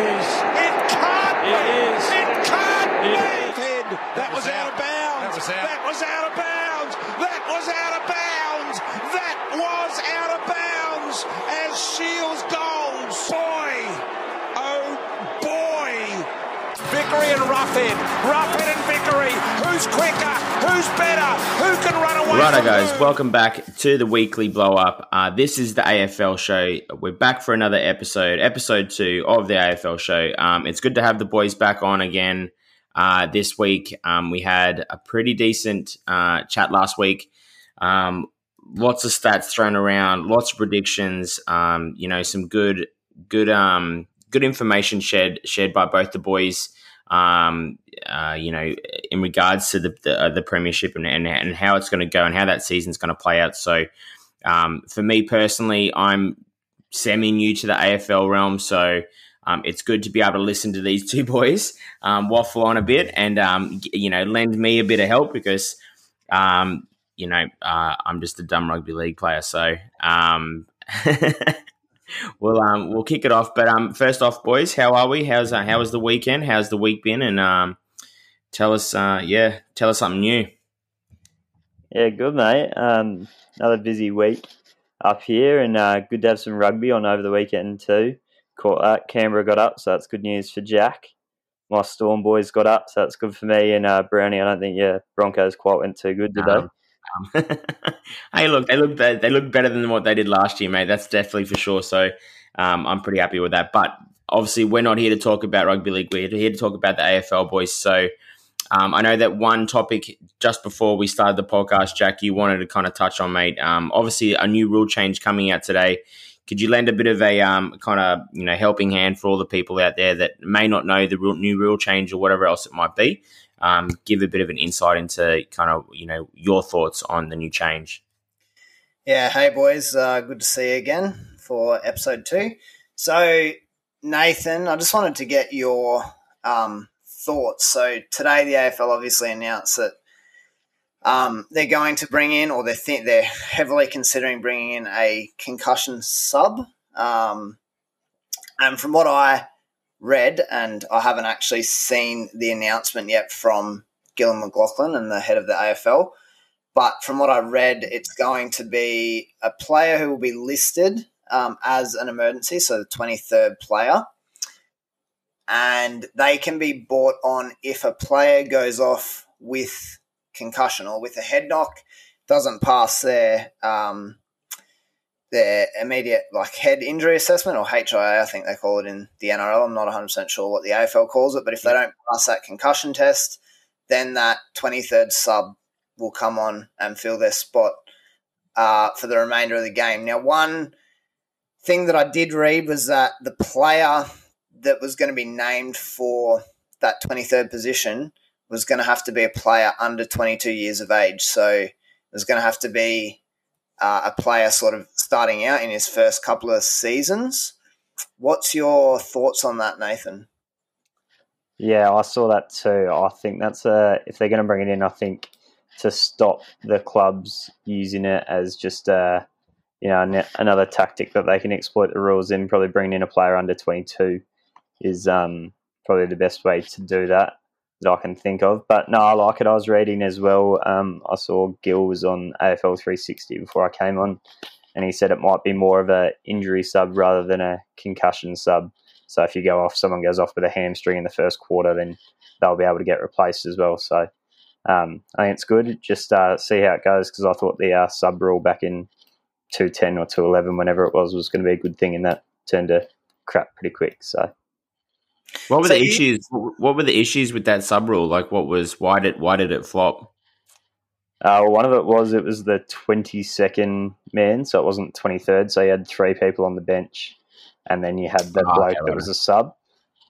is. It can't It be. is. It can't It- be. Head. That, was, out. of bounds. That was out. That was out of bounds. That was out of bounds. That was out of bounds. As Shields goals. Boy. Oh boy. Vickery and Roughead. Roughead and Vickery. Who's quicker? Who's better? Who can run away Righto, guys. who? Welcome back to the weekly blow up. Uh, this is the AFL show. We're back for another episode, episode two of the AFL show. Um, it's good to have the boys back on again uh, this week. Um, we had a pretty decent uh, chat last week. Um, lots of stats thrown around, lots of predictions. Um, you know, some good, good, um, good information shared shared by both the boys um, uh, you know, in regards to the the, uh, the premiership and, and and how it's going to go and how that season's going to play out. So, um, for me personally, I'm semi new to the AFL realm, so um, it's good to be able to listen to these two boys um, waffle on a bit and um, you know lend me a bit of help because um, you know uh, I'm just a dumb rugby league player. So. We'll um we'll kick it off, but um first off, boys, how are we? How's uh, how was the weekend? How's the week been? And um tell us uh yeah tell us something new. Yeah, good mate. Um, another busy week up here, and uh, good to have some rugby on over the weekend too. Caught that. Canberra got up, so that's good news for Jack. My Storm boys got up, so that's good for me. And uh, Brownie, I don't think yeah Broncos quite went too good today. Um, um, hey, look, they look they look better than what they did last year, mate. That's definitely for sure. So um, I'm pretty happy with that. But obviously, we're not here to talk about rugby league. We're here to talk about the AFL boys. So um, I know that one topic just before we started the podcast, Jack, you wanted to kind of touch on, mate. Um, obviously, a new rule change coming out today. Could you lend a bit of a um, kind of you know helping hand for all the people out there that may not know the new rule change or whatever else it might be? Um, give a bit of an insight into kind of you know your thoughts on the new change. Yeah, hey boys, uh, good to see you again for episode two. So, Nathan, I just wanted to get your um, thoughts. So, today the AFL obviously announced that um, they're going to bring in, or they think they're heavily considering bringing in a concussion sub. Um, and from what I read, and I haven't actually seen the announcement yet from Gillon McLachlan and the head of the AFL, but from what I read, it's going to be a player who will be listed um, as an emergency, so the 23rd player. And they can be bought on if a player goes off with concussion or with a head knock, doesn't pass their um, their immediate like head injury assessment or HIA, I think they call it in the NRL. I'm not 100% sure what the AFL calls it, but if they don't pass that concussion test, then that 23rd sub will come on and fill their spot uh, for the remainder of the game. Now, one thing that I did read was that the player that was going to be named for that 23rd position was going to have to be a player under 22 years of age. So there's going to have to be uh, a player sort of starting out in his first couple of seasons. What's your thoughts on that, Nathan? Yeah, I saw that too. I think that's a if they're going to bring it in, I think to stop the clubs using it as just a you know an- another tactic that they can exploit the rules in. Probably bringing in a player under twenty two is um, probably the best way to do that that I can think of. But no, I like it. I was reading as well. Um, I saw Gil was on AFL three sixty before I came on, and he said it might be more of a injury sub rather than a concussion sub. So if you go off, someone goes off with a hamstring in the first quarter, then they'll be able to get replaced as well. So um, I think it's good. Just uh, see how it goes because I thought the uh, sub rule back in 210 or 211, whenever it was, was going to be a good thing, and that turned to crap pretty quick. So What were So the you- issues? What were the issues with that sub rule? Like, what was why did why did it flop? Uh, one of it was it was the 22nd man, so it wasn't 23rd. So you had three people on the bench, and then you had the Ah, bloke that was a sub.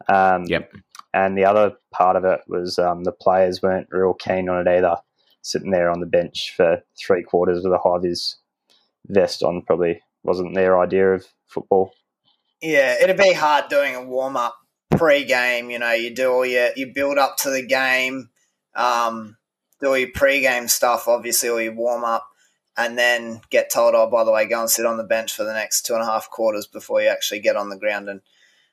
Um, Yep. And the other part of it was um, the players weren't real keen on it either, sitting there on the bench for three quarters with a high vis vest on. Probably wasn't their idea of football. Yeah, it'd be hard doing a warm up pre-game. You know, you do all your you build up to the game, um, do all your pre-game stuff, obviously, all your warm up, and then get told, "Oh, by the way, go and sit on the bench for the next two and a half quarters before you actually get on the ground and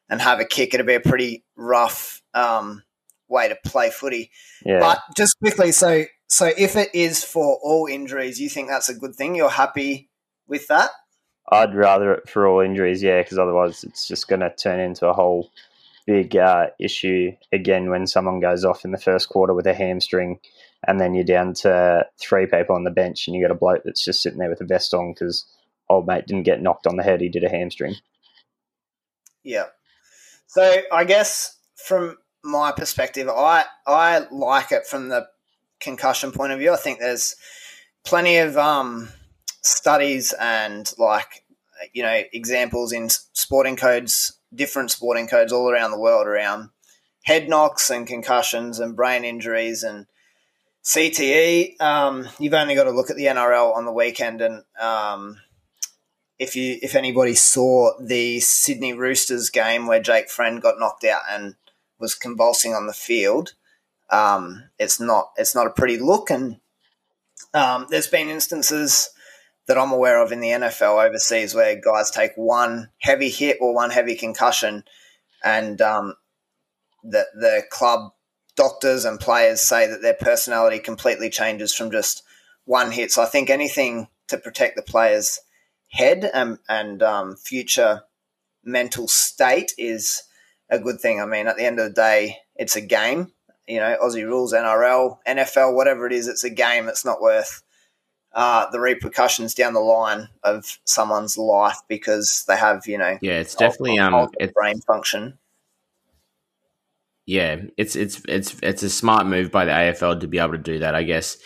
and have a kick. It'd be a pretty rough um, way to play footy. Yeah. But just quickly, so so if it is for all injuries, you think that's a good thing? You're happy with that? I'd rather it for all injuries, yeah, because otherwise it's just going to turn into a whole big uh, issue again when someone goes off in the first quarter with a hamstring and then you're down to three people on the bench and you got a bloke that's just sitting there with a vest on because old mate didn't get knocked on the head, he did a hamstring. Yeah. So I guess from my perspective, I I like it from the concussion point of view. I think there's plenty of um, studies and like you know examples in sporting codes, different sporting codes all around the world around head knocks and concussions and brain injuries and CTE. Um, you've only got to look at the NRL on the weekend and. Um, if you if anybody saw the Sydney Roosters game where Jake Friend got knocked out and was convulsing on the field, um, it's not it's not a pretty look. And um, there's been instances that I'm aware of in the NFL overseas where guys take one heavy hit or one heavy concussion, and um, the the club doctors and players say that their personality completely changes from just one hit. So I think anything to protect the players' head and and um, future mental state is a good thing. I mean, at the end of the day, it's a game. You know, Aussie rules, NRL, NFL, whatever it is, it's a game. It's not worth uh, the repercussions down the line of someone's life because they have, you know, yeah, it's definitely um, it's, brain function. Yeah, it's it's it's it's a smart move by the AFL to be able to do that. I guess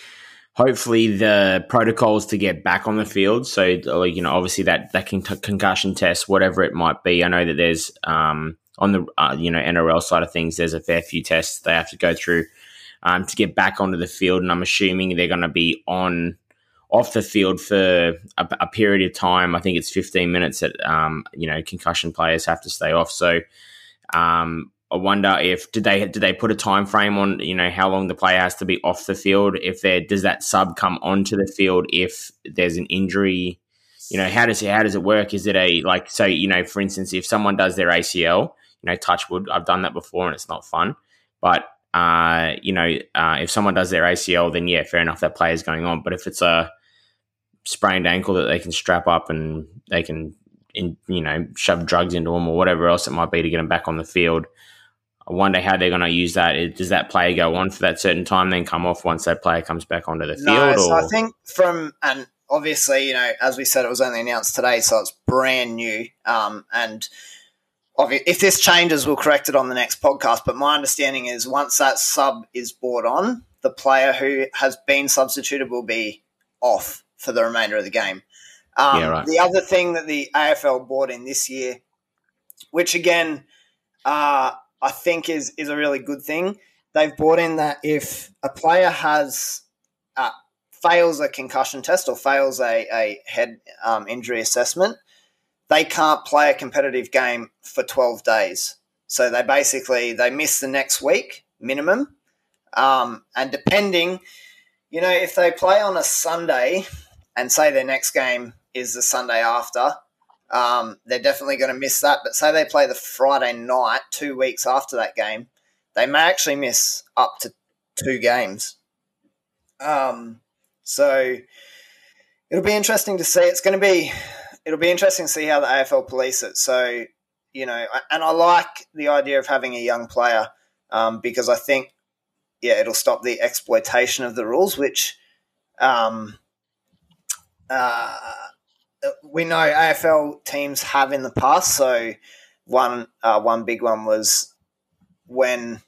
hopefully the protocols to get back on the field. So, you know, obviously that that con- concussion test, whatever it might be. I know that there's um, on the uh, you know NRL side of things, there's a fair few tests they have to go through um, to get back onto the field, and I'm assuming they're going to be on off the field for a, a, period of time. I think it's 15 minutes that um, you know concussion players have to stay off. So. Um, I wonder if did they did they put a time frame on you know how long the player has to be off the field? If there does that sub come onto the field if there's an injury? You know how does it, how does it work? Is it a like so you know for instance if someone does their ACL, you know touch wood, I've done that before and it's not fun, but uh, you know uh, if someone does their ACL, then yeah, fair enough, that player's going on. But if it's a sprained ankle that they can strap up and they can in, you know shove drugs into them or whatever else it might be to get them back on the field I wonder how they're going to use that. Does that player go on for that certain time, then come off once that player comes back onto the field? No, so I think from and obviously, you know, as we said, it was only announced today, so it's brand new. Um, and if this changes, we'll correct it on the next podcast. But my understanding is once that sub is brought on, the player who has been substituted will be off for the remainder of the game. Um, yeah, right. The other thing that the AFL brought in this year, which again, uh, I think is is a really good thing. They've brought in that if a player has uh, fails a concussion test or fails a, a head um, injury assessment, they can't play a competitive game for 12 days. So they basically they miss the next week minimum. Um, and depending, you know, if they play on a Sunday and say their next game is the Sunday after, um, they're definitely going to miss that. But say they play the Friday night, two weeks after that game, they may actually miss up to two games. Um, so it'll be interesting to see. It's going to be it'll be interesting to see how the AFL police it. So you know, and I like the idea of having a young player um, because I think yeah, it'll stop the exploitation of the rules, which um, uh, we know AFL teams have in the past. So one uh, one big one was when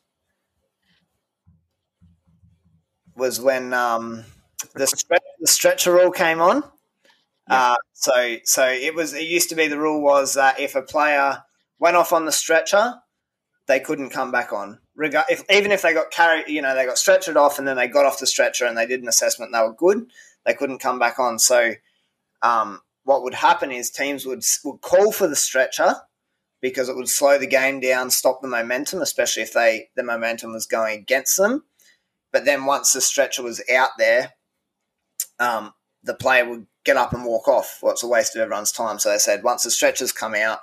was when um, the, the stretcher rule came on. Uh, so so it was it used to be the rule was that if a player went off on the stretcher, they couldn't come back on. Reg- if, even if they got carried, you know, they got stretchered off and then they got off the stretcher and they did an assessment and they were good, they couldn't come back on. So um, what would happen is teams would, would call for the stretcher because it would slow the game down, stop the momentum, especially if they the momentum was going against them. But then once the stretcher was out there, um, the player would get up and walk off. Well, it's a waste of everyone's time. So they said once the stretchers come out,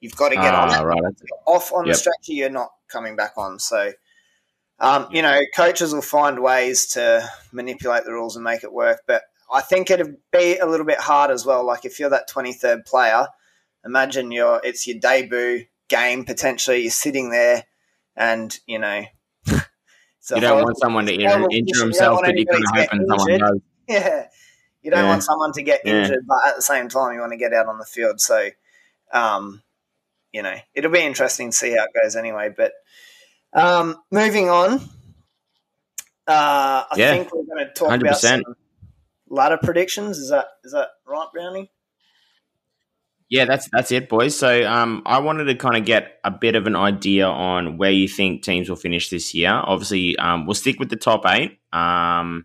you've got to get on Ah, it. right. Off on the stretcher, you're not coming back on. So, um, you know, coaches will find ways to manipulate the rules and make it work. But I think it'd be a little bit hard as well. Like if you're that 23rd player, imagine you're it's your debut game potentially. You're sitting there, and you know. You don't horrible- want someone to injure, injure. You himself, but you're going anybody to to hope get someone does. Yeah. You don't Yeah. want someone to get Yeah. injured, but at the same time, you want to get out on the field. So, um, you know, it'll be interesting to see how it goes anyway. But um, moving on, uh, I Yeah. think we're going to talk 100%. about some ladder predictions. Is that is that right, Brownie? Yeah, that's that's it, boys. So um, I wanted to kind of get a bit of an idea on where you think teams will finish this year. Obviously, um, we'll stick with the top eight, um,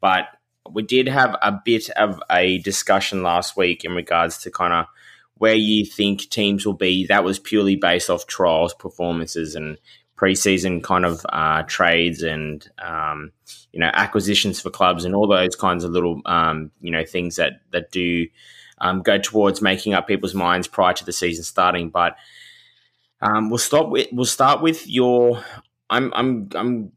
but we did have a bit of a discussion last week in regards to kind of where you think teams will be. That was purely based off trials, performances, and preseason kind of uh, trades and um, you know acquisitions for clubs and all those kinds of little um, you know things that that do um, go towards making up people's minds prior to the season starting. But um, we'll stop with we'll start with your. I'm I'm I'm.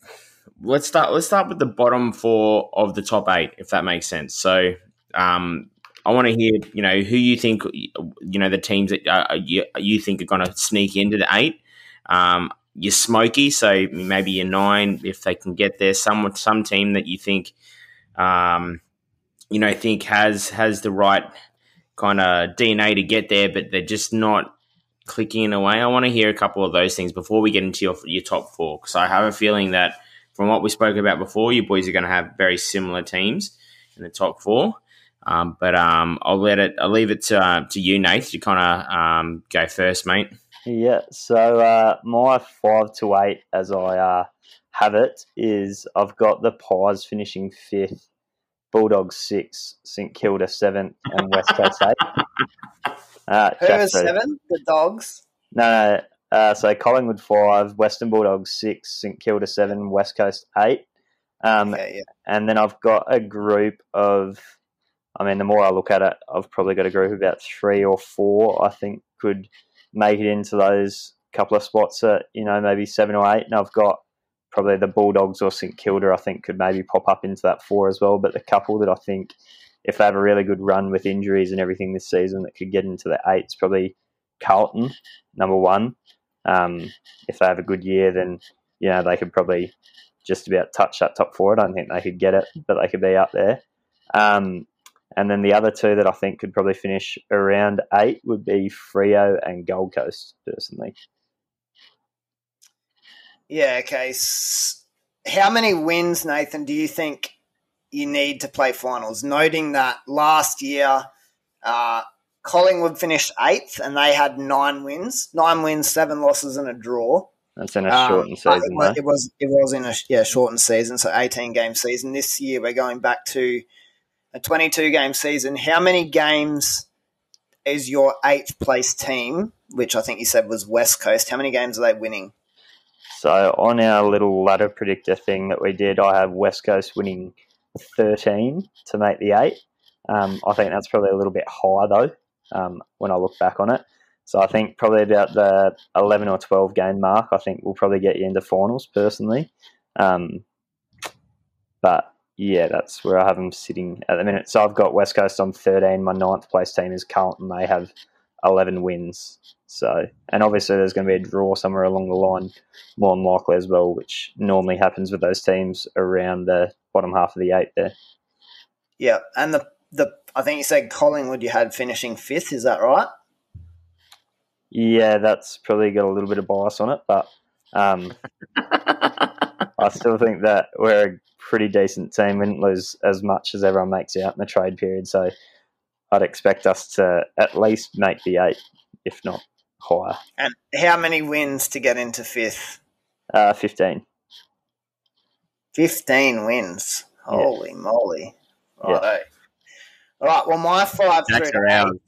Let's start. Let's start with the bottom four of the top eight, if that makes sense. So, um, I want to hear, you know, who you think, you know, the teams that uh, you, you think are going to sneak into the eight. Um, you're smoky, so maybe you're nine if they can get there. Some some team that you think, um, you know, think has has the right kind of DNA to get there, but they're just not clicking in a way. I want to hear a couple of those things before we get into your your top four because I have a feeling that from what we spoke about before, you boys are going to have very similar teams in the top four. Um, but um, I'll let it. I'll leave it to uh, to you, Nate, to kind of um, go first, mate. Yeah, so uh, my five to eight, as I uh, have it, is I've got the Pies finishing fifth, Bulldogs six, St Kilda seventh, and West Coast eight. Uh, Who is seven? The dogs. No, no. Uh, so Collingwood five, Western Bulldogs six, St Kilda seven, West Coast eight. Um, Okay, yeah. and then I've got a group of, I mean, the more I look at it, I've probably got a group of about three or four I think could make it into those couple of spots at, you know, maybe seven or eight. And I've got probably the Bulldogs or St Kilda, I think, could maybe pop up into that four as well. But the couple that I think, if they have a really good run with injuries and everything this season, that could get into the eights, probably Carlton, number one. Um, if they have a good year, then, you know, they could probably just about touch that top four. I don't think they could get it, but they could be up there. Um, and then the other two that I think could probably finish around eight would be Freo and Gold Coast, personally. Yeah, okay. How many wins, Nathan, do you think you need to play finals? Noting that last year, uh, Collingwood finished eighth and they had nine wins, nine wins, seven losses, and a draw. That's in a Um, shortened but season, It was, it was it was in a yeah shortened season, so eighteen game season. This year we're going back to a twenty two game season. How many games is your eighth place team, which I think you said was West Coast? How many games are they winning? So on our little ladder predictor thing that we did, I have West Coast winning 13 to make the eight. Um, I think that's probably a little bit high though um, when I look back on it. So I think probably about the 11 or 12 game mark, I think we'll probably get you into finals personally. Um, but yeah, that's where I have them sitting at the minute. So I've got West Coast on 13. My ninth place team is Carlton. They have 11 wins. So, and obviously there's going to be a draw somewhere along the line, more than likely as well, which normally happens with those teams around the bottom half of the eight there. Yeah, and the the I think you said Collingwood you had finishing fifth. Is that right? Yeah, that's probably got a little bit of bias on it, but um, I still think that we're a pretty decent team. We didn't lose as much as everyone makes out in the trade period, so I'd expect us to at least make the eight, if not higher. And how many wins to get into fifth? Uh, 15. Fifteen wins. Yeah. Holy moly! Yeah. Righto. All right. Well, my five through That's to around.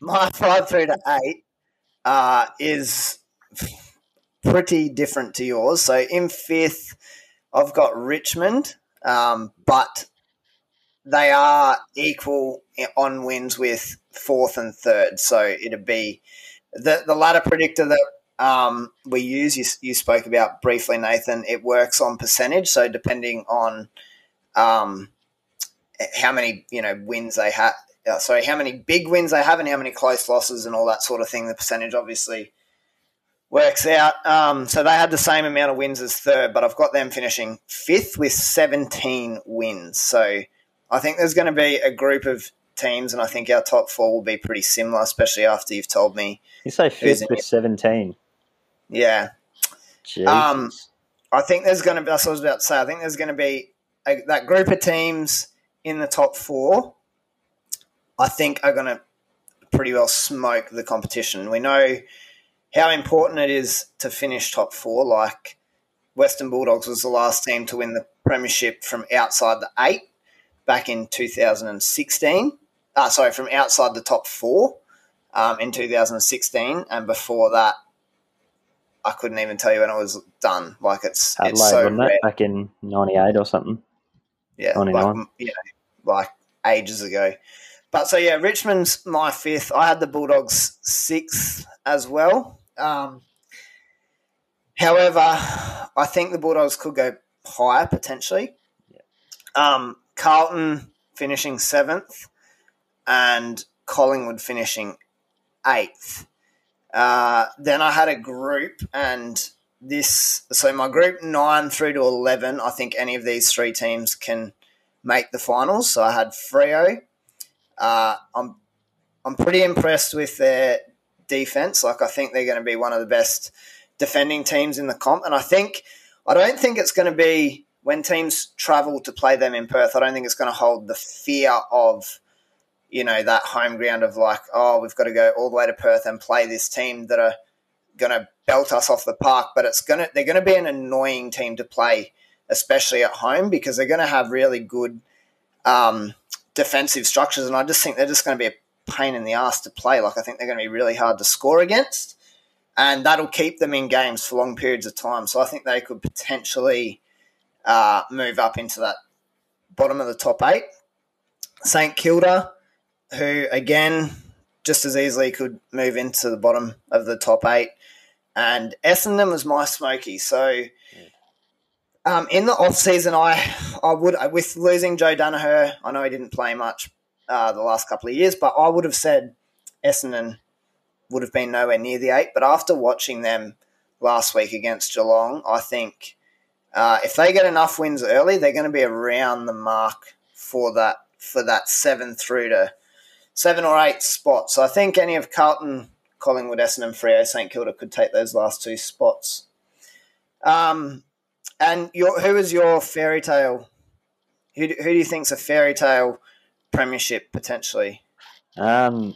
my five through to eight uh, is pretty different to yours. So in fifth, I've got Richmond, um, but they are equal on wins with fourth and third. So it'd be the the ladder predictor that um, we use. You, you spoke about briefly, Nathan. It works on percentage. So depending on um, how many you know wins they have, uh, sorry, how many big wins they have, and how many close losses, and all that sort of thing. The percentage obviously works out. Um, so they had the same amount of wins as third, but I've got them finishing fifth with 17 wins. So I think there's going to be a group of teams, and I think our top four will be pretty similar, especially after you've told me. You say fifth with 17. Yeah. Jesus. Um, I think there's going to be, that's what I was about to say. I think there's going to be a, that group of teams in the top four, I think, are going to pretty well smoke the competition. We know how important it is to finish top four. Like Western Bulldogs was the last team to win the premiership from outside the eight back in 2016. Uh, sorry, from outside the top four um, in 2016, and before that, I couldn't even tell you when it was done. Like it's Adelaide, it's so it? Back in 98 or something. Yeah, 99. like you know, like ages ago. But so yeah, Richmond's my fifth. I had the Bulldogs sixth as well. Um, however, I think the Bulldogs could go higher potentially. Um, Carlton finishing seventh, and Collingwood finishing eighth. Uh, then I had a group, and this so my group nine through to eleven. I think any of these three teams can make the finals. So I had Freo. Uh, I'm I'm pretty impressed with their defense. Like I think they're going to be one of the best defending teams in the comp, and I think I don't think it's going to be when teams travel to play them in Perth. I don't think it's going to hold the fear of you know that home ground of like oh we've got to go all the way to Perth and play this team that are going to belt us off the park. But it's going to they're going to be an annoying team to play, especially at home because they're going to have really good. Um, defensive structures, and I just think they're just going to be a pain in the ass to play. Like I think they're going to be really hard to score against, and that'll keep them in games for long periods of time. So I think they could potentially uh, move up into that bottom of the top eight. St Kilda, who again just as easily could move into the bottom of the top eight, and Essendon was my smoky. So. Um, in the off season, I I would with losing Joe Daniher, I know he didn't play much uh, the last couple of years, but I would have said Essendon would have been nowhere near the eight. But after watching them last week against Geelong, I think uh, if they get enough wins early, they're going to be around the mark for that for that seven through to seven or eight spots. So I think any of Carlton, Collingwood, Essendon, Freo, St Kilda could take those last two spots. Um, and your, who is your fairy tale? Who, who do you think's a fairy tale premiership potentially? Um,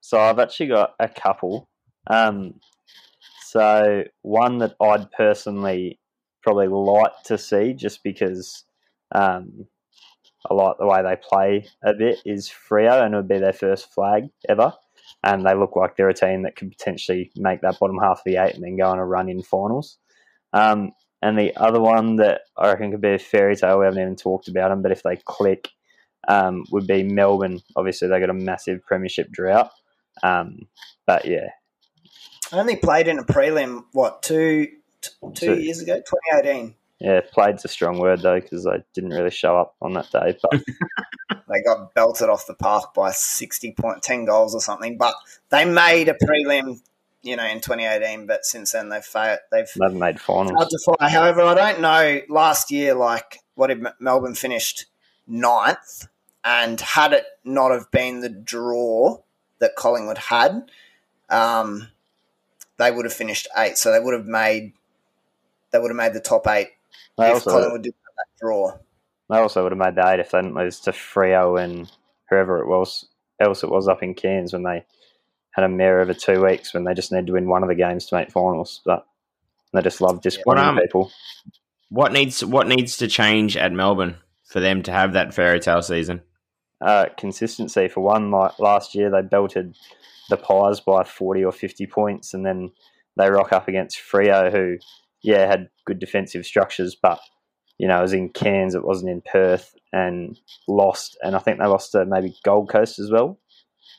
so I've actually got a couple. Um, so one that I'd personally probably like to see, just because um, I like the way they play a bit, is Freo, and it would be their first flag ever. And they look like they're a team that could potentially make that bottom half of the eight and then go on a run in finals. Um, and the other one that I reckon could be a fairy tale, we haven't even talked about them, but if they click, um, would be Melbourne. Obviously, they got a massive premiership drought. Um, but yeah, I only played in a prelim, what, two, t- two Two. years ago? 2018. yeah, played's a strong word though because I didn't really show up on that day. But They got belted off the park by 60 point, 10 goals or something. But they made a prelim, you know, in 2018. But since then, they've failed. They've they haven't made finals. to. However, I don't know. Last year, like what did Melbourne finished ninth, and had it not have been the draw that Collingwood had, um, they would have finished eight. So they would have made they would have made the top eight They if also, Collingwood didn't have that draw. they also would have made the eight if they didn't lose to Freo and whoever it was else it was up in Cairns when they had a mare over two weeks when they just needed to win one of the games to make finals. But they just love disappointing um, people. What needs what needs to change at Melbourne for them to have that fairy tale season? Uh, consistency. For one, like last year, they belted the Pies by 40 or 50 points, and then they rock up against Freo, who, yeah, had good defensive structures, but, you know, it was in Cairns, it wasn't in Perth, and lost. And I think they lost to maybe Gold Coast as well.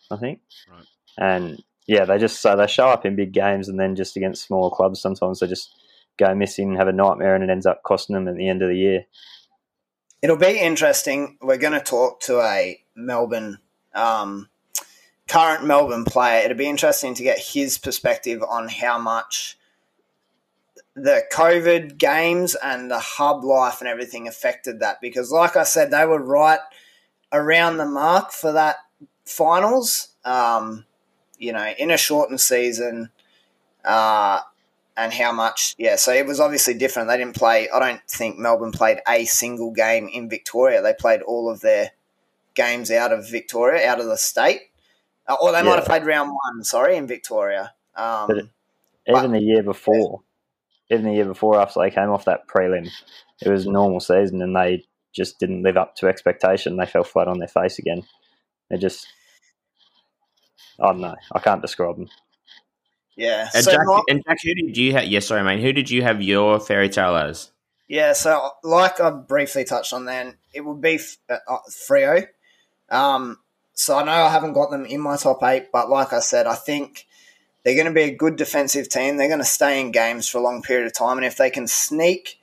I think. Right. And yeah, they just so they show up in big games, and then just against smaller clubs, sometimes they just go missing, have a nightmare, and it ends up costing them at the end of the year. It'll be interesting. We're going to talk to a Melbourne, um, current Melbourne player. It'll be interesting to get his perspective on how much the COVID games and the hub life and everything affected that. Because, like I said, they were right around the mark for that finals. Um, you know, in a shortened season. Uh, and how much. Yeah, so it was obviously different. They didn't play. I don't think Melbourne played a single game in Victoria. They played all of their games out of Victoria, out of the state, uh, or they Yeah. might have played round one. Sorry, in Victoria. Um, But Even the year before, even the year before, after they came off that prelim, it was normal season, and they just didn't live up to expectation. They fell flat on their face again. They just, I don't know. I can't describe them. Yeah. And, So Jack, my- and Jack, who did you have? Yeah, sorry, mate. Who did you have your fairy tale as? Yeah, so like I briefly touched on, then it would be uh, uh, Freo. Um, so I know I haven't got them in my top eight, but like I said, I think they're going to be a good defensive team. They're going to stay in games for a long period of time, and if they can sneak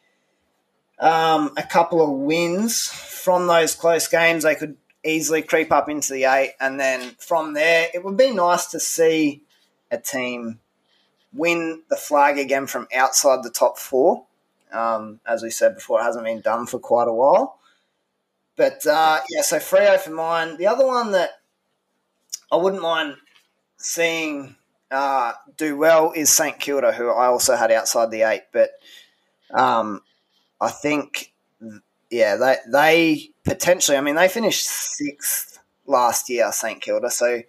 um, a couple of wins from those close games, they could easily creep up into the eight, and then from there, it would be nice to see a team win the flag again from outside the top four. Um, as we said before, it hasn't been done for quite a while. But uh, yeah, so Freo for mine. The other one that I wouldn't mind seeing uh, do well is St Kilda, who I also had outside the eight. But um, I think, yeah, they they potentially. I mean, they finished sixth last year, St Kilda. So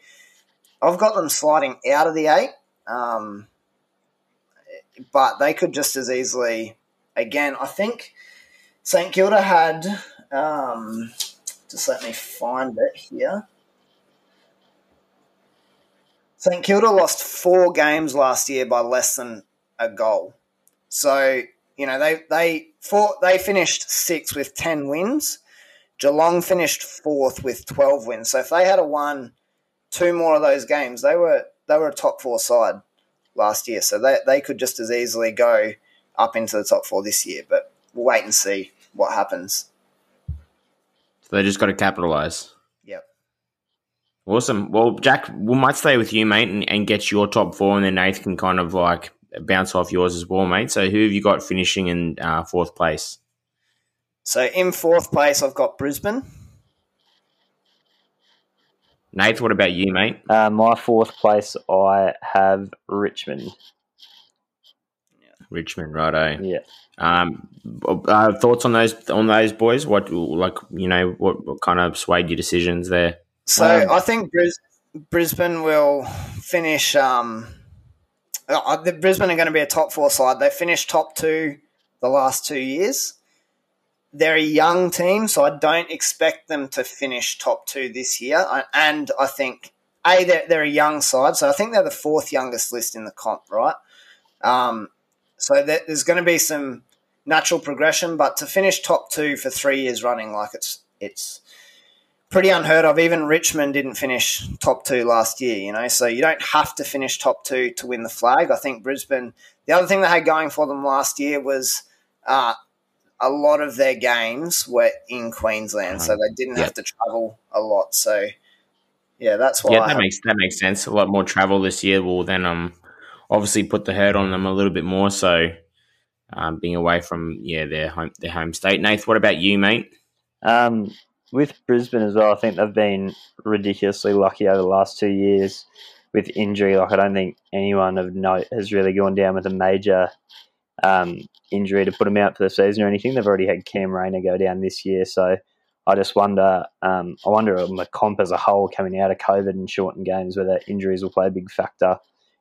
I've got them sliding out of the eight. Um, but they could just as easily again, I think St Kilda had. Um, just let me find it here. St Kilda lost four games last year by less than a goal. So you know they they four, they finished sixth with ten wins. Geelong finished fourth with twelve wins. So if they had a won two more of those games, they were they were a top four side last year. So they they could just as easily go up into the top four this year. But we'll wait and see what happens. So they just got to capitalize. Yep. Awesome. Well, Jack, we might stay with you, mate, and, and get your top four, and then Nath can kind of like bounce off yours as well, mate. So who have you got finishing in uh, fourth place? So in fourth place, I've got Brisbane. Nath, what about you, mate? Uh, my fourth place, I have Richmond. Richmond, righto. Yeah. Um, uh, thoughts on those on those boys? What like you know what, what kind of swayed your decisions there? So Um, I think Bris- Brisbane will finish. Um, uh, the Brisbane are going to be a top four side. They finished top two the last two years. They're a young team, so I don't expect them to finish top two this year. I- And I think a they're, they're a young side, so I think they're the fourth youngest list in the comp, right? Um, so there- there's going to be some natural progression, but to finish top two for three years running, like it's it's pretty unheard of. Even Richmond didn't finish top two last year, you know, so you don't have to finish top two to win the flag. I think Brisbane, the other thing they had going for them last year was uh, a lot of their games were in Queensland, so they didn't Yeah. have to travel a lot. So, yeah, that's why. Yeah, that have- makes that makes sense. A lot more travel this year will then um obviously put the hurt on them a little bit more. So um, being away from yeah their home their home state. Nath, what about you, mate? Um, with Brisbane as well, I think they've been ridiculously lucky over the last two years with injury. Like I don't think anyone of note has really gone down with a major um, injury to put them out for the season or anything. They've already had Cam Rayner go down this year, so I just wonder. Um, I wonder on the comp as a whole coming out of COVID and shortened games, whether injuries will play a big factor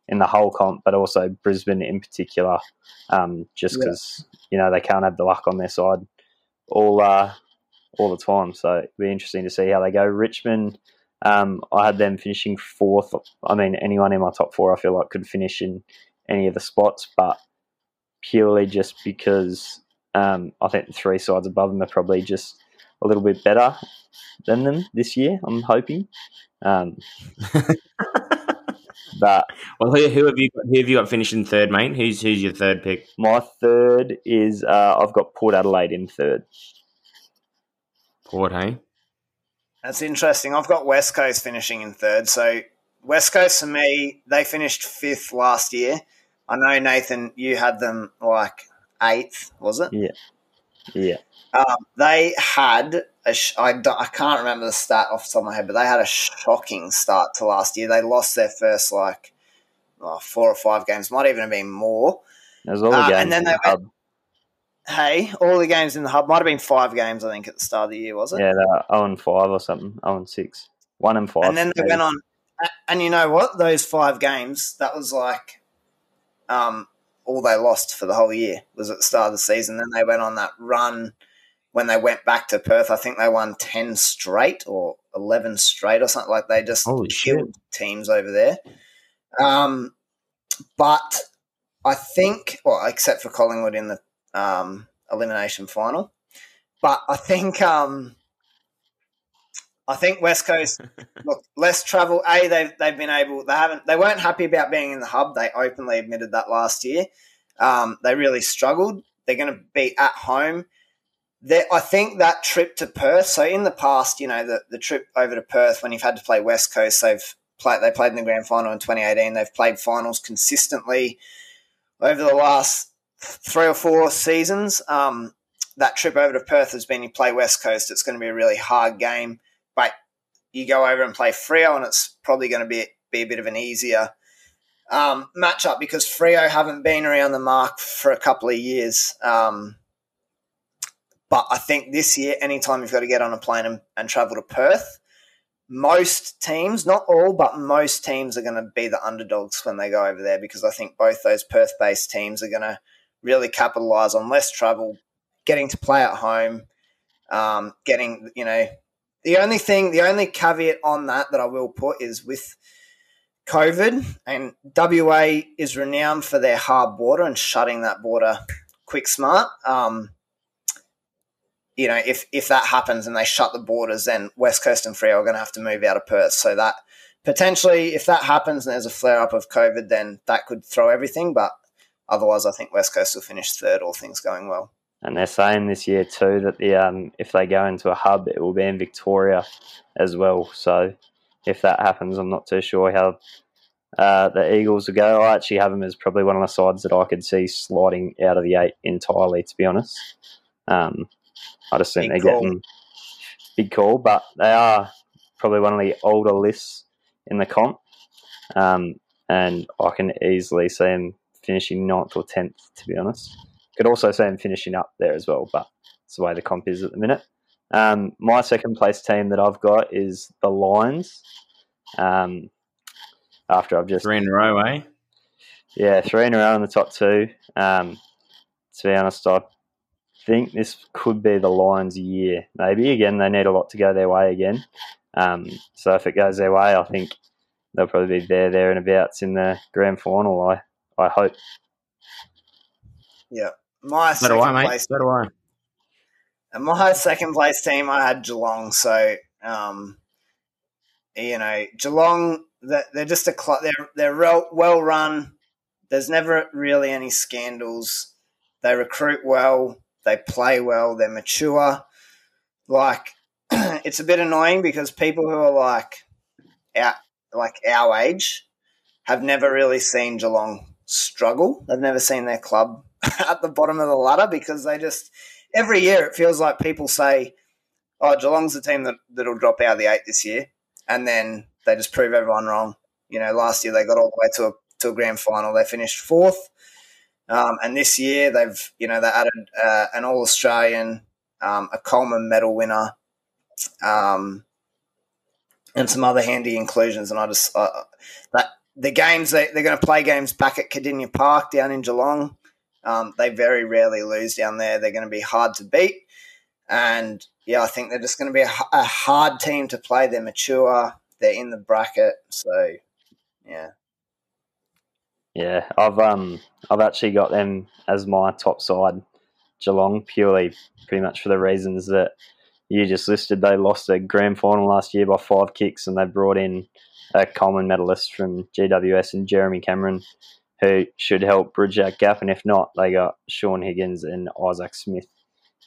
in the whole comp, but also Brisbane in particular, um, just Yeah. because you know they can't have the luck on their side all uh, all the time. So it'll be interesting to see how they go. Richmond, um, I had them finishing fourth. I mean, anyone in my top four, I feel like could finish in any of the spots, but purely just because um, I think the three sides above them are probably just a little bit better than them this year. I'm hoping. Um, but well, who, who, have you got, who have you got finishing third, mate? Who's who's your third pick? My third is uh, I've got Port Adelaide in third. Port, hey. That's interesting. I've got West Coast finishing in third. So West Coast for me, they finished fifth last year. I know Nathan, you had them like eighth, was it? Yeah, yeah. Um, they had a sh- I, I can't remember the stat off the top of my head, but they had a shocking start to last year. They lost their first like oh, four or five games, might even have been more. There's all the uh, games, and then they went, Hey, all the games in the hub might have been five games, I think, at the start of the year, was it? Yeah, they were 0 and 5 or something, 0 and 6. 1 and 5. And then they maybe. went on, and you know what? Those five games, that was like um, all they lost for the whole year was at the start of the season. Then they went on that run when they went back to Perth. I think they won 10 straight or 11 straight or something. Like they just Holy killed shit. teams over there. Um, but I think, well, except for Collingwood in the um, elimination final. But I think um, I think West Coast look less travel. A they've they've been able they haven't they weren't happy about being in the hub. They openly admitted that last year. Um, they really struggled. They're going to be at home. They're, I think that trip to Perth. So in the past, you know, the, the trip over to Perth when you've had to play West Coast, they've played. They played in the grand final in 2018. They've played finals consistently over the last three or four seasons. Um, that trip over to Perth has been you play West Coast. It's going to be a really hard game, but you go over and play Freo, and it's probably going to be be a bit of an easier um, matchup because Freo haven't been around the mark for a couple of years. Um, but I think this year, anytime you've got to get on a plane and, and travel to Perth, most teams, not all, but most teams are going to be the underdogs when they go over there because I think both those Perth based teams are going to really capitalize on less travel, getting to play at home, um, getting, you know, the only thing, the only caveat on that that I will put is with COVID, and WA is renowned for their hard border and shutting that border quick smart. Um, you know, if if that happens and they shut the borders, then West Coast and Freo are going to have to move out of Perth. So that potentially, if that happens and there's a flare up of COVID, then that could throw everything. But Otherwise, I think West Coast will finish third, all things going well. And they're saying this year too that the um, if they go into a hub, it will be in Victoria as well. So if that happens, I'm not too sure how uh, the Eagles will go. I actually have them as probably one of the sides that I could see sliding out of the eight entirely. To be honest, um, I just think big they're call. getting big call, but they are probably one of the older lists in the comp, um, and I can easily see them finishing ninth or tenth, to be honest. Could also see him finishing up there as well, but it's the way the comp is at the minute. Um, my second place team that I've got is the Lions. Um, after I've just three in a row, eh? Yeah, three in a row in the top two. Um, to be honest, I think this could be the Lions' year. Maybe again, they need a lot to go their way again. Um, so if it goes their way, I think they'll probably be there, there and abouts in the grand final. I I hope. Yeah, my so second I, place. So do I. And my second place team, I had Geelong. So, um, you know, Geelong, they're just a club. They're they're well run. There's never really any scandals. They recruit well. They play well. They're mature. Like, it's a bit annoying because people who are like our like our age have never really seen Geelong struggle. They've never seen their club at the bottom of the ladder because they just every year it feels like people say, "Oh, Geelong's the team that that'll drop out of the eight this year," and then they just prove everyone wrong. You know, last year they got all the way to a to a grand final. They finished fourth, um, and this year they've you know they added uh, an All Australian, um, a Coleman Medal winner. Um, and some other handy inclusions, and I just uh, that the games they, they're going to play games back at Kardinia Park down in Geelong. Um, they very rarely lose down there. They're going to be hard to beat, and yeah, I think they're just going to be a, a hard team to play. They're mature. They're in the bracket, so yeah. Yeah, I've um I've actually got them as my top side, Geelong, purely pretty much for the reasons that you just listed, they lost a grand final last year by five kicks, and they brought in a Coleman medalist from GWS and Jeremy Cameron, who should help bridge that gap. And if not, they got Shaun Higgins and Isaac Smith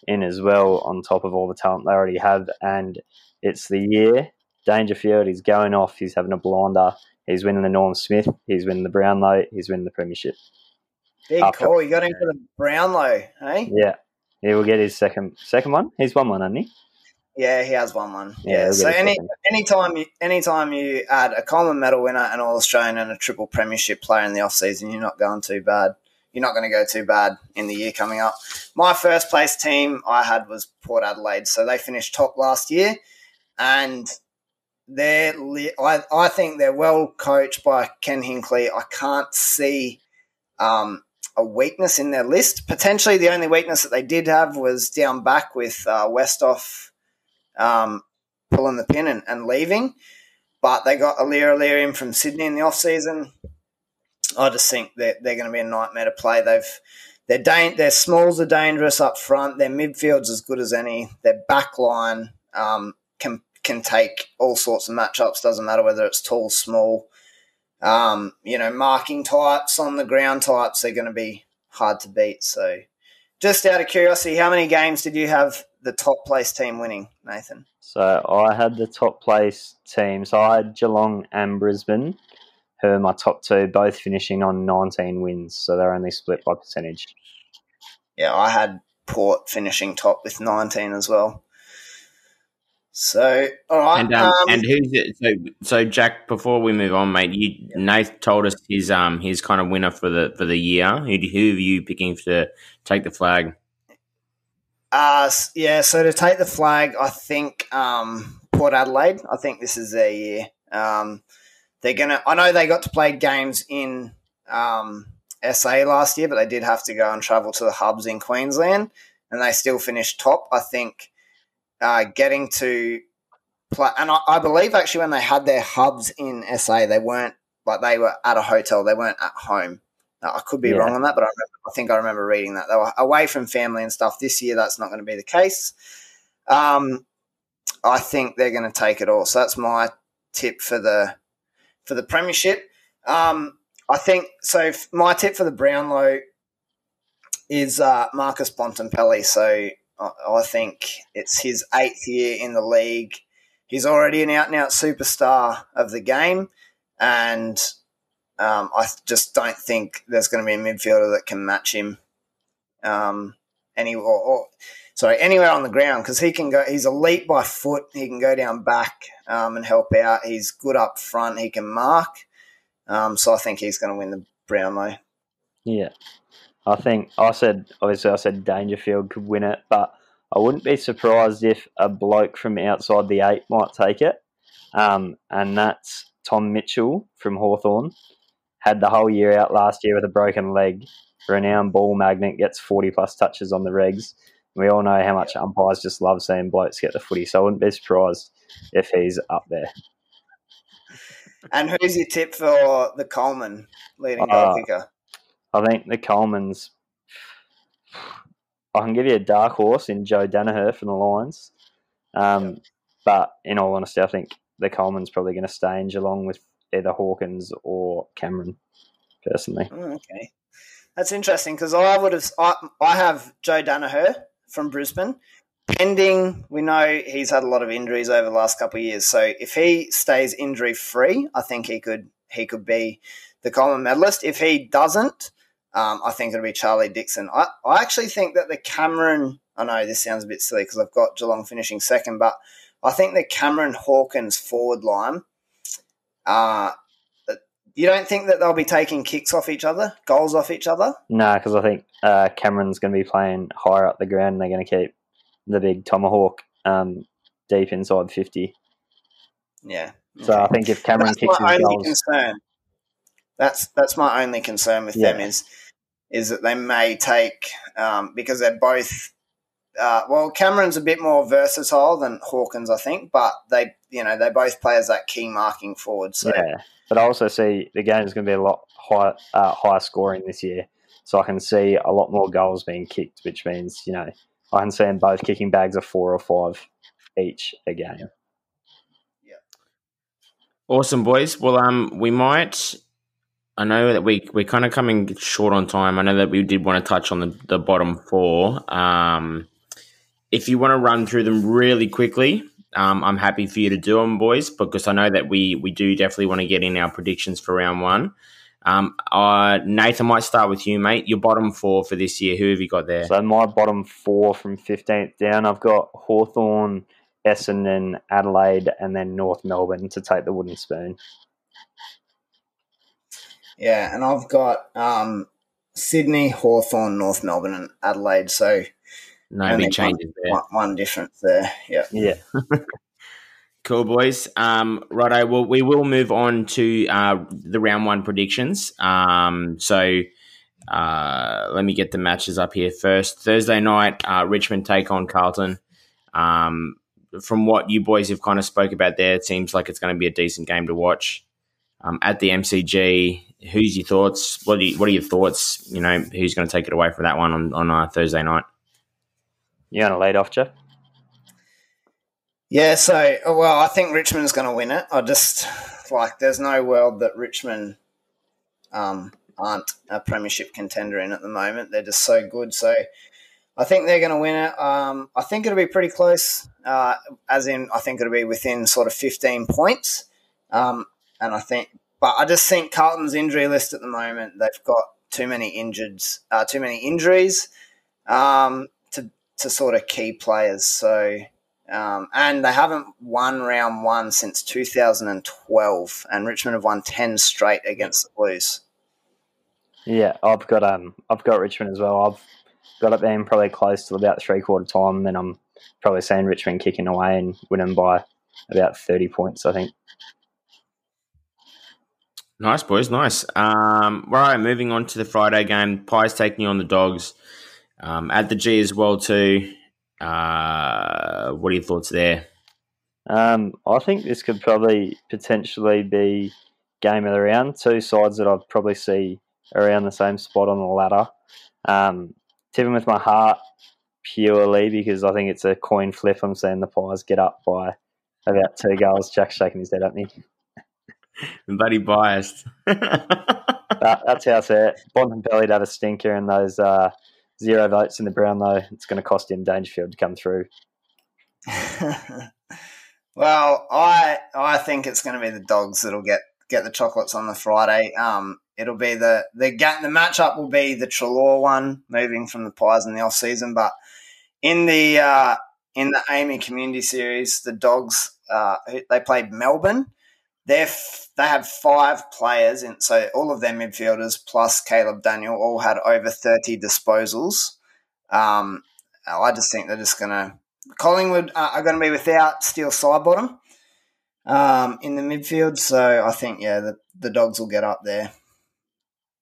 in as well, on top of all the talent they already have. And it's the year. Dangerfield, he's going off. He's having a blinder. He's winning the Norm Smith. He's winning the Brownlow. He's winning the Premiership. Big After- call. You got him for the Brownlow, hey? Yeah. He will get his second second one. He's won one, hasn't he? Yeah, he has won one. Yeah, Yeah. So any anytime you anytime you add a Coleman medal winner, an All Australian, and a triple premiership player in the off season, you're not going too bad. You're not going to go too bad in the year coming up. My first place team I had was Port Adelaide, so they finished top last year, and they're li- I I think they're well coached by Ken Hinkley. I can't see um, a weakness in their list. Potentially, the only weakness that they did have was down back with uh, Westhoff um, pulling the pin and, and leaving. But they got Aliir Aliir in from Sydney in the off season. I just think that they're going to be a nightmare to play. They've their da- their smalls are dangerous up front. Their midfield's as good as any. Their back line um, can can take all sorts of matchups. Doesn't matter whether it's tall, small. Um, you know, marking types on the ground types. They're going to be hard to beat. So, just out of curiosity, how many games did you have the top place team winning, Nathan? So I had the top place team. So I had Geelong and Brisbane, who are my top two, both finishing on 19 wins. So they're only split by percentage. Yeah, I had Port finishing top with 19 as well. So, all right. And um, um, and who's it? So so Jack, before we move on, mate, you Nate told us his um his kind of winner for the for the year. Who who are you picking to take the flag? Uh, yeah, so to take the flag, I think um, Port Adelaide, I think this is their year. Um, they're going to, I know they got to play games in um, SA last year, but they did have to go and travel to the hubs in Queensland, and they still finished top. I think uh, getting to play, and I, I believe actually when they had their hubs in SA, they weren't like they were at a hotel, they weren't at home. I could be Yeah. wrong on that, but I, remember, I think I remember reading that they were away from family and stuff. This year, that's not going to be the case. Um, I think they're going to take it all. So that's my tip for the for the premiership. Um, I think so. My tip for the Brownlow is uh, Marcus Bontempelli. So I, I think it's his eighth year in the league. He's already an out and out superstar of the game, and um, I just don't think there's going to be a midfielder that can match him. Um, any or, or sorry, anywhere on the ground because he can go. He's elite by foot. He can go down back um, and help out. He's good up front. He can mark. Um, so I think he's going to win the Brownlow. Yeah. I think I said, obviously, I said Dangerfield could win it, but I wouldn't be surprised if a bloke from outside the eight might take it. Um, and that's Tom Mitchell from Hawthorn. Had the whole year out last year with a broken leg. Renowned ball magnet gets 40 plus touches on the regs. We all know how much umpires just love seeing blokes get the footy, so I wouldn't be surprised if he's up there. And who's your tip for the Coleman leading goal Uh, kicker? I think the Colemans. I can give you a dark horse in Joe Daniher from the Lions, um, but in all honesty, I think the Coleman's probably going to stay in Geelong with either Hawkins or Cameron. Personally, Oh, okay, that's interesting because I would have. I, I have Joe Daniher from Brisbane. Pending, we know he's had a lot of injuries over the last couple of years. So if he stays injury free, I think he could he could be the Coleman medalist. If he doesn't, um, I think it'll be Charlie Dixon. I, I actually think that the Cameron. I know this sounds a bit silly because I've got Geelong finishing second, but I think the Cameron Hawkins forward line. Uh, you don't think that they'll be taking kicks off each other, goals off each other? no, because I think uh, Cameron's going to be playing higher up the ground. and They're going to keep the big tomahawk um, deep inside fifty. Yeah. So I think if Cameron that's kicks my his only goals, concern. That's that's my only concern with them is is that they may take um, because they're both. Uh, well, Cameron's a bit more versatile than Hawkins, I think, but they, you know, they both play as that key marking forward. So Yeah, but I also see the game is going to be a lot higher, uh, higher scoring this year. So I can see a lot more goals being kicked, which means you know I can see them both kicking bags of four or five each a game. Yeah. Awesome, boys. Well, um, we might. I know that we we're kind of coming short on time. I know that we did want to touch on the, the bottom four. Um, if you want to run through them really quickly, um, I'm happy for you to do them, boys, because I know that we we do definitely want to get in our predictions for round one. Um, uh, Nathan, might start with you, mate. Your bottom four for this year. Who have you got there? So my bottom four from 15th down, I've got Hawthorn, Essendon, Adelaide, and then North Melbourne to take the wooden spoon. Yeah, and I've got um, Sydney, Hawthorn, North Melbourne, and Adelaide. So no big changes there. One, one, difference there. Yeah. Yeah. cool, boys. Um, righto. Well, we will move on to uh, the round one predictions. Um, so. Uh, let me get the matches up here first. Thursday night, uh, Richmond take on Carlton. Um, from what you boys have kind of spoke about there, it seems like it's going to be a decent game to watch. Um, at the MCG, who's your thoughts? What are, you, what are your thoughts? You know, who's going to take it away for that one on on uh, Thursday night? You want to lead off, Jeff? Yeah, so well, I think Richmond's going to win it. I just like there's no world that Richmond um, aren't a premiership contender in at the moment. They're just so good. So I think they're going to win it. Um, I think it'll be pretty close, uh, as in I think it'll be within sort of 15 points. Um, and I think, but I just think Carlton's injury list at the moment, they've got too many injured, uh, too many injuries um, to, to sort of key players. So, um, and they haven't won round one since 2012, and Richmond have won 10 straight against the Blues. Yeah, I've got um, I've got Richmond as well. I've got it being probably close to about three quarter time, and then I'm probably seeing Richmond kicking away and winning by about 30 points, I think. Nice, boys. Nice. Um, right, moving on to the Friday game. Pies taking on the Dogs um, at the G as well, too. Uh, what are your thoughts there? Um, I think this could probably potentially be game of the round. Two sides that I'd probably see around the same spot on the ladder. Um, tipping with my heart purely because I think it's a coin flip. I'm seeing the Pies get up by about two goals. Jack's shaking his head at me. Bloody biased. that, that's how I say it. Bontempelli'd have a stinker in those uh, zero votes in the Brown, though. It's going to cost him Dangerfield to come through. well, I I think it's going to be the Dogs that'll get get the chocolates on the Friday. Um, it'll be the the the matchup will be the Treloar one, moving from the Pies in the off season. But in the uh, in the AAMI Community Series, the Dogs uh, they played Melbourne. They they have five players, in, so all of their midfielders plus Caleb Daniel all had over thirty disposals. Um, I just think they're just going to Collingwood are going to be without Steele Sidebottom um, in the midfield. So I think yeah, the, the dogs will get up there.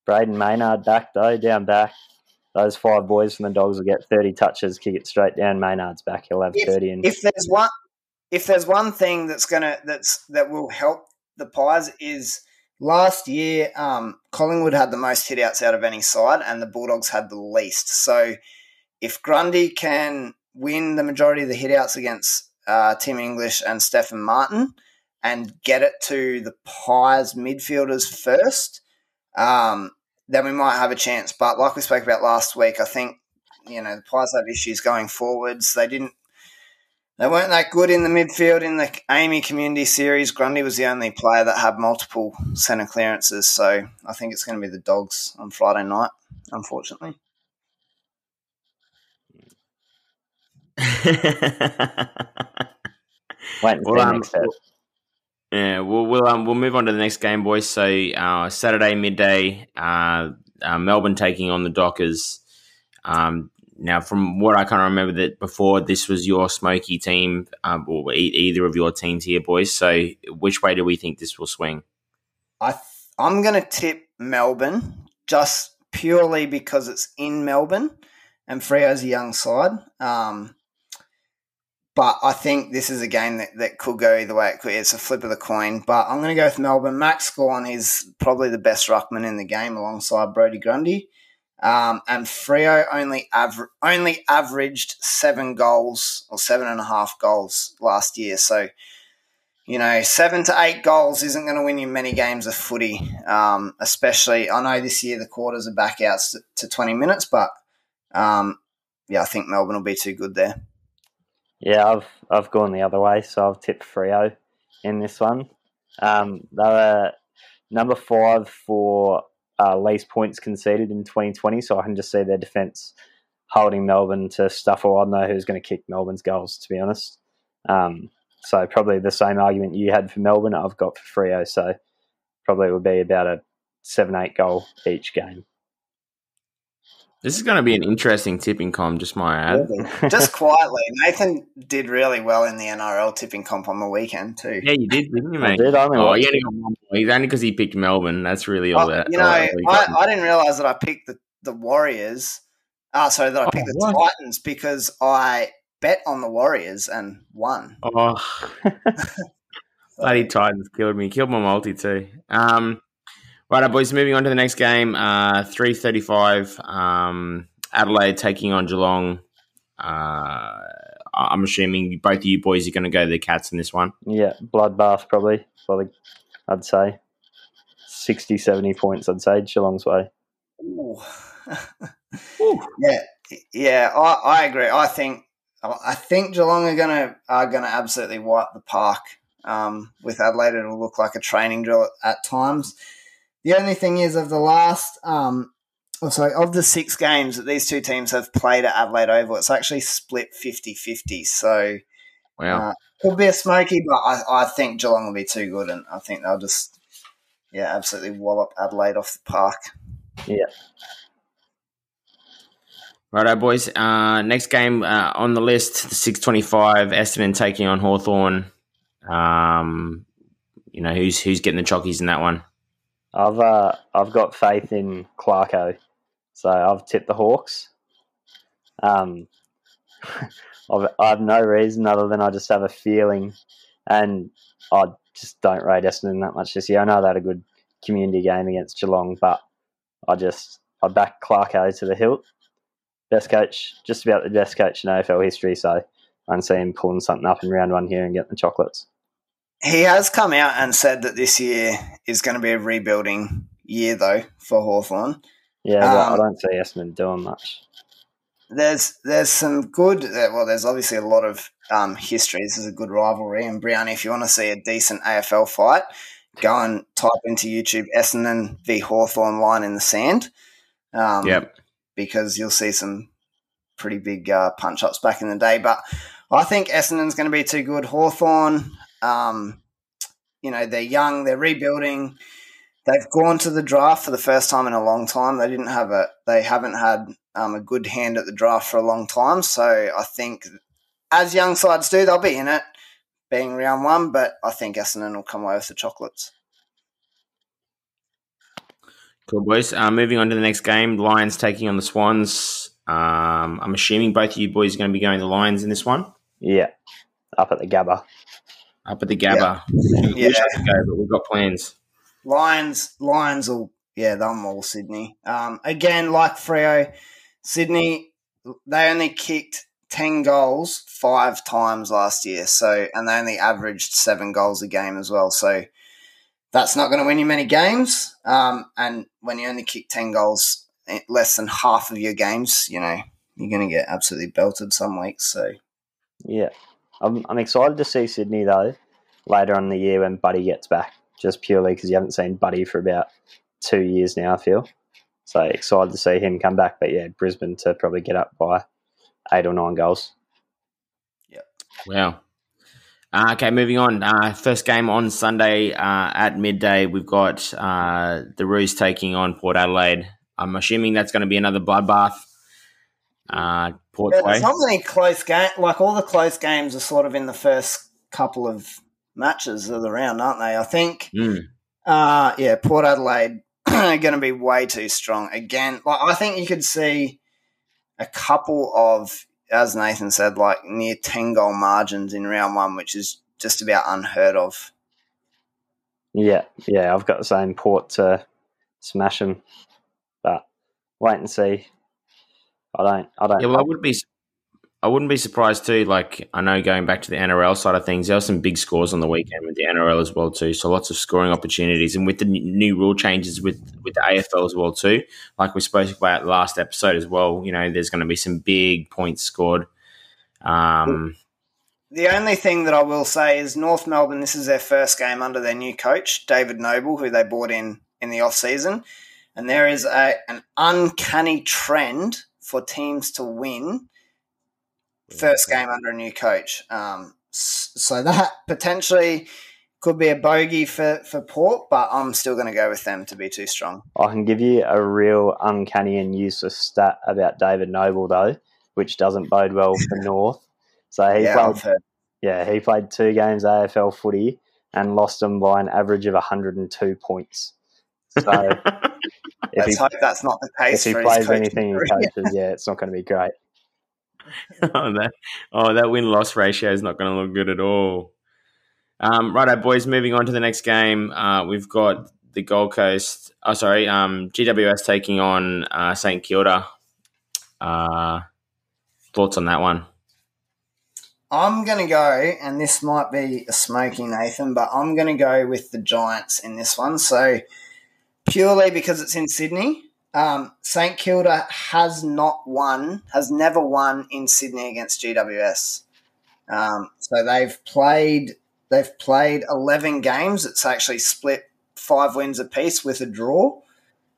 Brayden Maynard back though, down back. Those five boys from the dogs will get thirty touches, kick it straight down. Maynard's back; he'll have if, thirty. And if there's one, if there's one thing that's gonna that's that will help the Pies is last year um, Collingwood had the most hitouts out of any side, and the Bulldogs had the least. So if Grundy can win the majority of the hitouts against uh, Tim English and Stefan Martin, and get it to the Pies midfielders first, um, then we might have a chance. But like we spoke about last week, I think you know the Pies have issues going forwards. They didn't. They weren't that good in the midfield in the AAMI Community Series. Grundy was the only player that had multiple centre clearances, so I think it's going to be the Dogs on Friday night. Unfortunately. Wait well, um, yeah, we'll we'll um, we'll move on to the next game, boys. So uh, Saturday midday, uh, uh, Melbourne taking on the Dockers. Um, now, from what I kind of remember, that before this was your smoky team, um, or e- either of your teams here, boys. So, which way do we think this will swing? I th- I'm going to tip Melbourne just purely because it's in Melbourne, and Freo's a young side. Um, but I think this is a game that, that could go either way. It's a flip of the coin. But I'm going to go with Melbourne. Max Gawn is probably the best ruckman in the game alongside Brodie Grundy. Um, and Freo only aver- only averaged seven goals or seven and a half goals last year. So, you know, seven to eight goals isn't going to win you many games of footy. Um, especially, I know this year the quarters are back out to 20 minutes, but um, yeah, I think Melbourne will be too good there. Yeah, I've I've gone the other way, so I've tipped Freo in this one. Um, they were number five for uh, least points conceded in 2020, so I can just see their defence holding Melbourne to stuff, or I don't know who's going to kick Melbourne's goals, to be honest. Um, so probably the same argument you had for Melbourne, I've got for Freo, so probably it would be about a seven, eight goal each game. This is going to be an interesting tipping comp, just my ad. just quietly, Nathan did really well in the NRL tipping comp on the weekend too. Yeah, you did, didn't you, mate? I did. I only oh, watched he only got one. He's only because he picked Melbourne. That's really all Oh, that. you know, all I, that we got. I didn't realize that I picked the, the Warriors. Ah, sorry, that I Oh, picked the what? Titans because I bet on the Warriors and won. Oh, bloody Titans killed me. Killed my multi too. Um, right, boys. Moving on to the next game. Uh, three thirty-five. Um, Adelaide taking on Geelong. Uh, I'm assuming both of you boys are going to go to the Cats in this one. Yeah, bloodbath probably. Probably, I'd say 60, 70 points. I'd say Geelong's way. Ooh. Ooh. yeah, yeah, I, I agree. I think I think Geelong are gonna are gonna absolutely wipe the park. Um, with Adelaide, it'll look like a training drill at, at times. The only thing is, of the last, um, oh, sorry, of the six games that these two teams have played at Adelaide Oval, it's actually split 50-50. So Wow. Uh, could be a smoky, but I, I think Geelong will be too good, and I think they'll just, yeah, absolutely wallop Adelaide off the park. Yeah. Righto, boys. Uh, next game uh, on the list, the 625, Essendon taking on Hawthorn. Um, you know, who's who's getting the chockies in that one? I've uh, I've got faith in Clarko, so I've tipped the Hawks. Um, I've, I have no reason other than I just have a feeling, and I just don't rate Essendon that much this year. I know they had a good community game against Geelong, but I just I back Clarko to the hilt. Best coach, just about the best coach in AFL history. So I can see him pulling something up in round one here and getting the chocolates. He has come out and said that this year is going to be a rebuilding year, though, for Hawthorn. Yeah, but Um, I don't see Essendon doing much. There's there's some good. uh, Well, there's obviously a lot of um, history. This is a good rivalry. And Brianni, if you want to see a decent AFL fight, go and type into YouTube Essendon v Hawthorn line in the sand. Um, Yep. because you'll see some pretty big uh, punch ups back in the day. But I think Essendon's going to be too good. Hawthorn, um, you know, they're young, they're rebuilding. They've gone to the draft for the first time in a long time. They didn't have a, they haven't had um, a good hand at the draft for a long time. So I think, as young sides do, they'll be in it, being round one. But I think Essendon will come away with the chocolates. Cool, boys. Uh, moving on to the next game, Lions taking on the Swans. Um, I'm assuming both of you boys are going to be going the Lions in this one. Yeah, up at the Gabba. Up at the Gabba. Yeah. Wish I could go, but we've got plans. Lions, Lions will, yeah, they'll maul Sydney. Um, again, like Freo, Sydney, they only kicked 10 goals five times last year. So, and they only averaged seven goals a game as well. So, that's not going to win you many games. Um, and when you only kick 10 goals less than half of your games, you know, you're going to get absolutely belted some weeks. So, Yeah, I'm, I'm excited to see Sydney though later on in the year when Buddy gets back, just purely because you haven't seen Buddy for about two years now. I feel so excited to see him come back. But yeah, Brisbane to probably get up by eight or nine goals. Yeah. Wow. Uh, okay, moving on. Uh, first game on Sunday uh, at midday. We've got uh, the Roos taking on Port Adelaide. I'm assuming that's going to be another bloodbath. Uh, Port Yeah, way. there's not many close games. Like all the close games are sort of in the first couple of matches of the round, aren't they? I think. Mm. Uh yeah, Port Adelaide are going to be way too strong again. Like I think you could see a couple of, as Nathan said, like near ten goal margins in round one, which is just about unheard of. Yeah, yeah, I've got the same port to smash them, but wait and see. I don't. I don't. Yeah, well, I would be. I wouldn't be surprised too. Like I know, going back to the NRL side of things, there were some big scores on the weekend with the NRL as well too. So lots of scoring opportunities, and with the new rule changes with with the AFL as well too. Like we spoke about last episode as well. You know, there's going to be some big points scored. Um, the only thing that I will say is North Melbourne. This is their first game under their new coach, David Noble, who they brought in in the off season, and there is a, an uncanny trend for teams to win first game under a new coach. Um, so that potentially could be a bogey for, for Port, but I'm still going to go with them to be too strong. I can give you a real uncanny and useless stat about David Noble, though, which doesn't bode well for North. So he yeah, played, yeah, he played two games AFL footy and lost them by an average of 102 points. So if Let's he, hope that's not the case. If he plays anything he coaches, yeah, it's not going to be great. oh, that oh that win loss ratio is not going to look good at all. Um, righto, boys. Moving on to the next game, uh, we've got the Gold Coast. Oh, sorry, um, GWS taking on uh, St Kilda. Uh, thoughts on that one? I'm going to go, and this might be a smoking Nathan, but I'm going to go with the Giants in this one. So purely because it's in Sydney. Um, St Kilda has not won, has never won in Sydney against GWS. Um, so they've played they've played eleven games. It's actually split five wins apiece with a draw.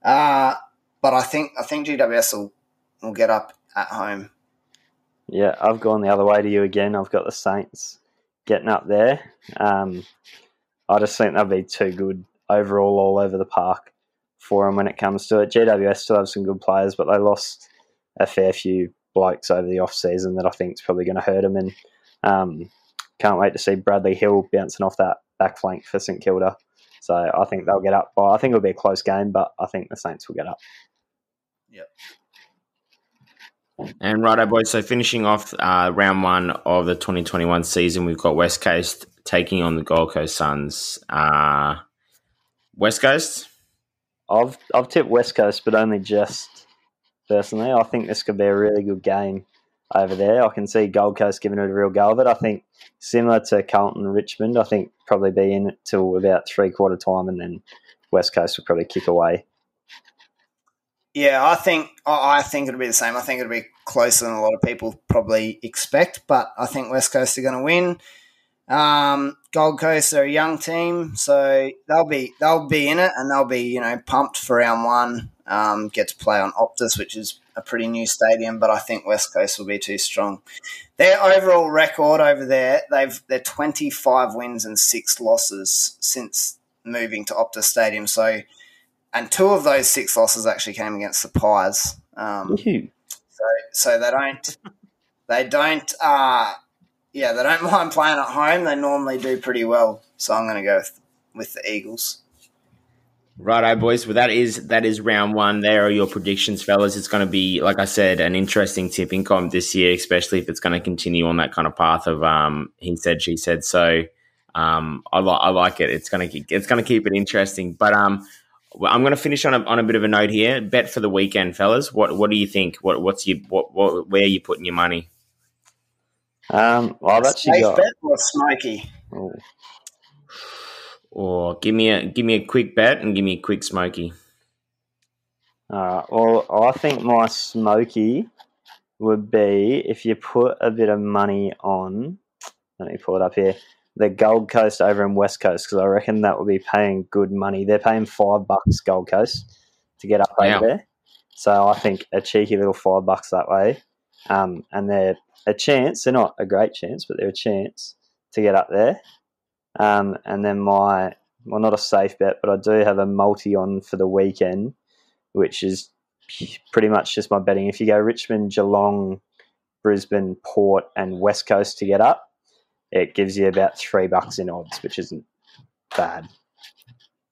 Uh, but I think I think GWS will will get up at home. Yeah, I've gone the other way to you again. I've got the Saints getting up there. Um, I just think they'll be too good overall all over the park for them when it comes to it. GWS still have some good players, but they lost a fair few blokes over the off season that I think is probably going to hurt them. And um, can't wait to see Bradley Hill bouncing off that back flank for St Kilda. So I think they'll get up. By, I think it'll be a close game, but I think the Saints will get up. Yep. And righto, boys. So finishing off uh, round one of the 2021 season, we've got West Coast taking on the Gold Coast Suns. Uh, West Coast, I've I've tipped West Coast, but only just personally. I think this could be a really good game over there. I can see Gold Coast giving it a real go of it. I think similar to Carlton Richmond, I think probably be in it till about three quarter time, and then West Coast will probably kick away. Yeah, I think I think it'll be the same. I think it'll be closer than a lot of people probably expect, but I think West Coast are going to win. Um, Gold Coast are a young team, so they'll be they'll be in it and they'll be you know pumped for round one. Um, get to play on Optus, which is a pretty new stadium, but I think West Coast will be too strong. Their overall record over there, they've they're twenty five wins and six losses since moving to Optus Stadium. So, and two of those six losses actually came against the Pies. Um, so, so they don't they don't. Uh, yeah, they don't mind playing at home. They normally do pretty well. So I'm going to go with, with the Eagles. Righto, boys. Well, that is that is round one. There are your predictions, fellas. It's going to be, like I said, an interesting tipping comp this year, especially if it's going to continue on that kind of path of um, he said, she said. So um, I, li- I like it. It's going to it's going to keep it interesting. But um, I'm going to finish on a, on a bit of a note here. Bet for the weekend, fellas. What what do you think? What what's your what, what where are you putting your money? Um, well, I've actually got bet or smoky. Oh. Or give me a give me a quick bet and give me a quick smoky. All right. Well, I think my smoky would be if you put a bit of money on. Let me pull it up here. The Gold Coast over in West Coast because I reckon that will be paying good money. They're paying five bucks Gold Coast to get up wow. over there. So I think a cheeky little five bucks that way. Um, and they're a chance. They're not a great chance, but they're a chance to get up there. Um, and then my, well, not a safe bet, but I do have a multi on for the weekend, which is pretty much just my betting. If you go Richmond, Geelong, Brisbane, Port, and West Coast to get up, it gives you about three bucks in odds, which isn't bad.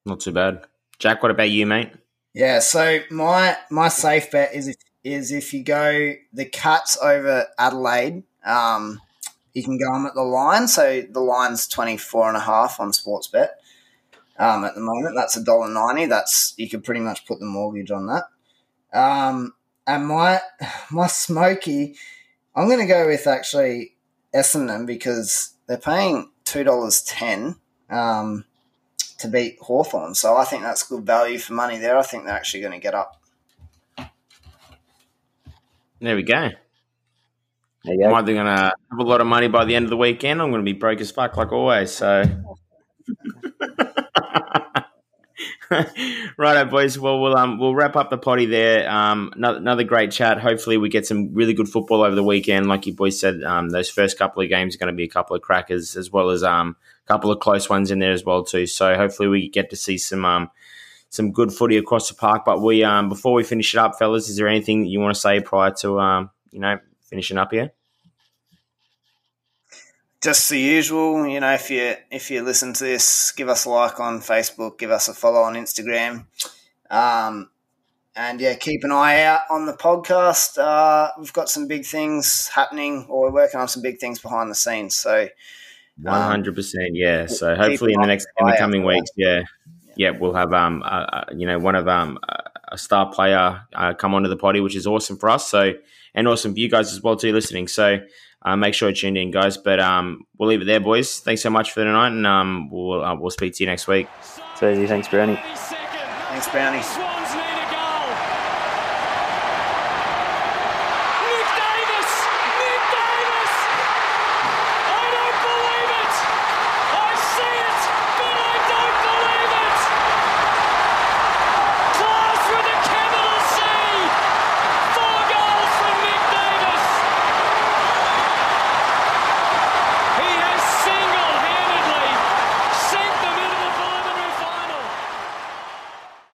Not too bad. Jack, what about you, mate? Yeah, so my my safe bet is if is if you go the Cats over Adelaide, um, you can go them at the line. So the line's 24 and a half on Sportsbet um, at the moment. That's a dollar ninety. That's you could pretty much put the mortgage on that. Um, and my my smoky, I'm going to go with actually Essendon because they're paying two dollars ten um, to beat Hawthorn. So I think that's good value for money there. I think they're actually going to get up. There we go. There you go. I'm either going to have a lot of money by the end of the weekend. I'm going to be broke as fuck like always. So. Righto, boys. Well, we'll um we'll wrap up the poddy there. Um, another, another great chat. Hopefully, we get some really good football over the weekend. Like you boys said, um, those first couple of games are going to be a couple of crackers, as well as um a couple of close ones in there as well too. So hopefully, we get to see some um some good footy across the park. But we um before we finish it up, fellas, is there anything that you want to say prior to um you know finishing up here? just the usual, you know, if you if you listen to this, give us a like on Facebook, give us a follow on Instagram, um, and yeah, keep an eye out on the podcast. Uh, we've got some big things happening, or we're working on some big things behind the scenes. So, one hundred percent, yeah. So hopefully in the next in the coming weeks, yeah, yeah, we'll have um, uh, you know, one of um, a star player uh, come onto the poddy, which is awesome for us. So, and awesome for you guys as well too, listening. So. Uh, make sure you tune in, guys. But um, we'll leave it there, boys. Thanks so much for tonight, and um, we'll uh, we'll speak to you next week. So easy. Thanks, Brownie. Thanks, Brownie.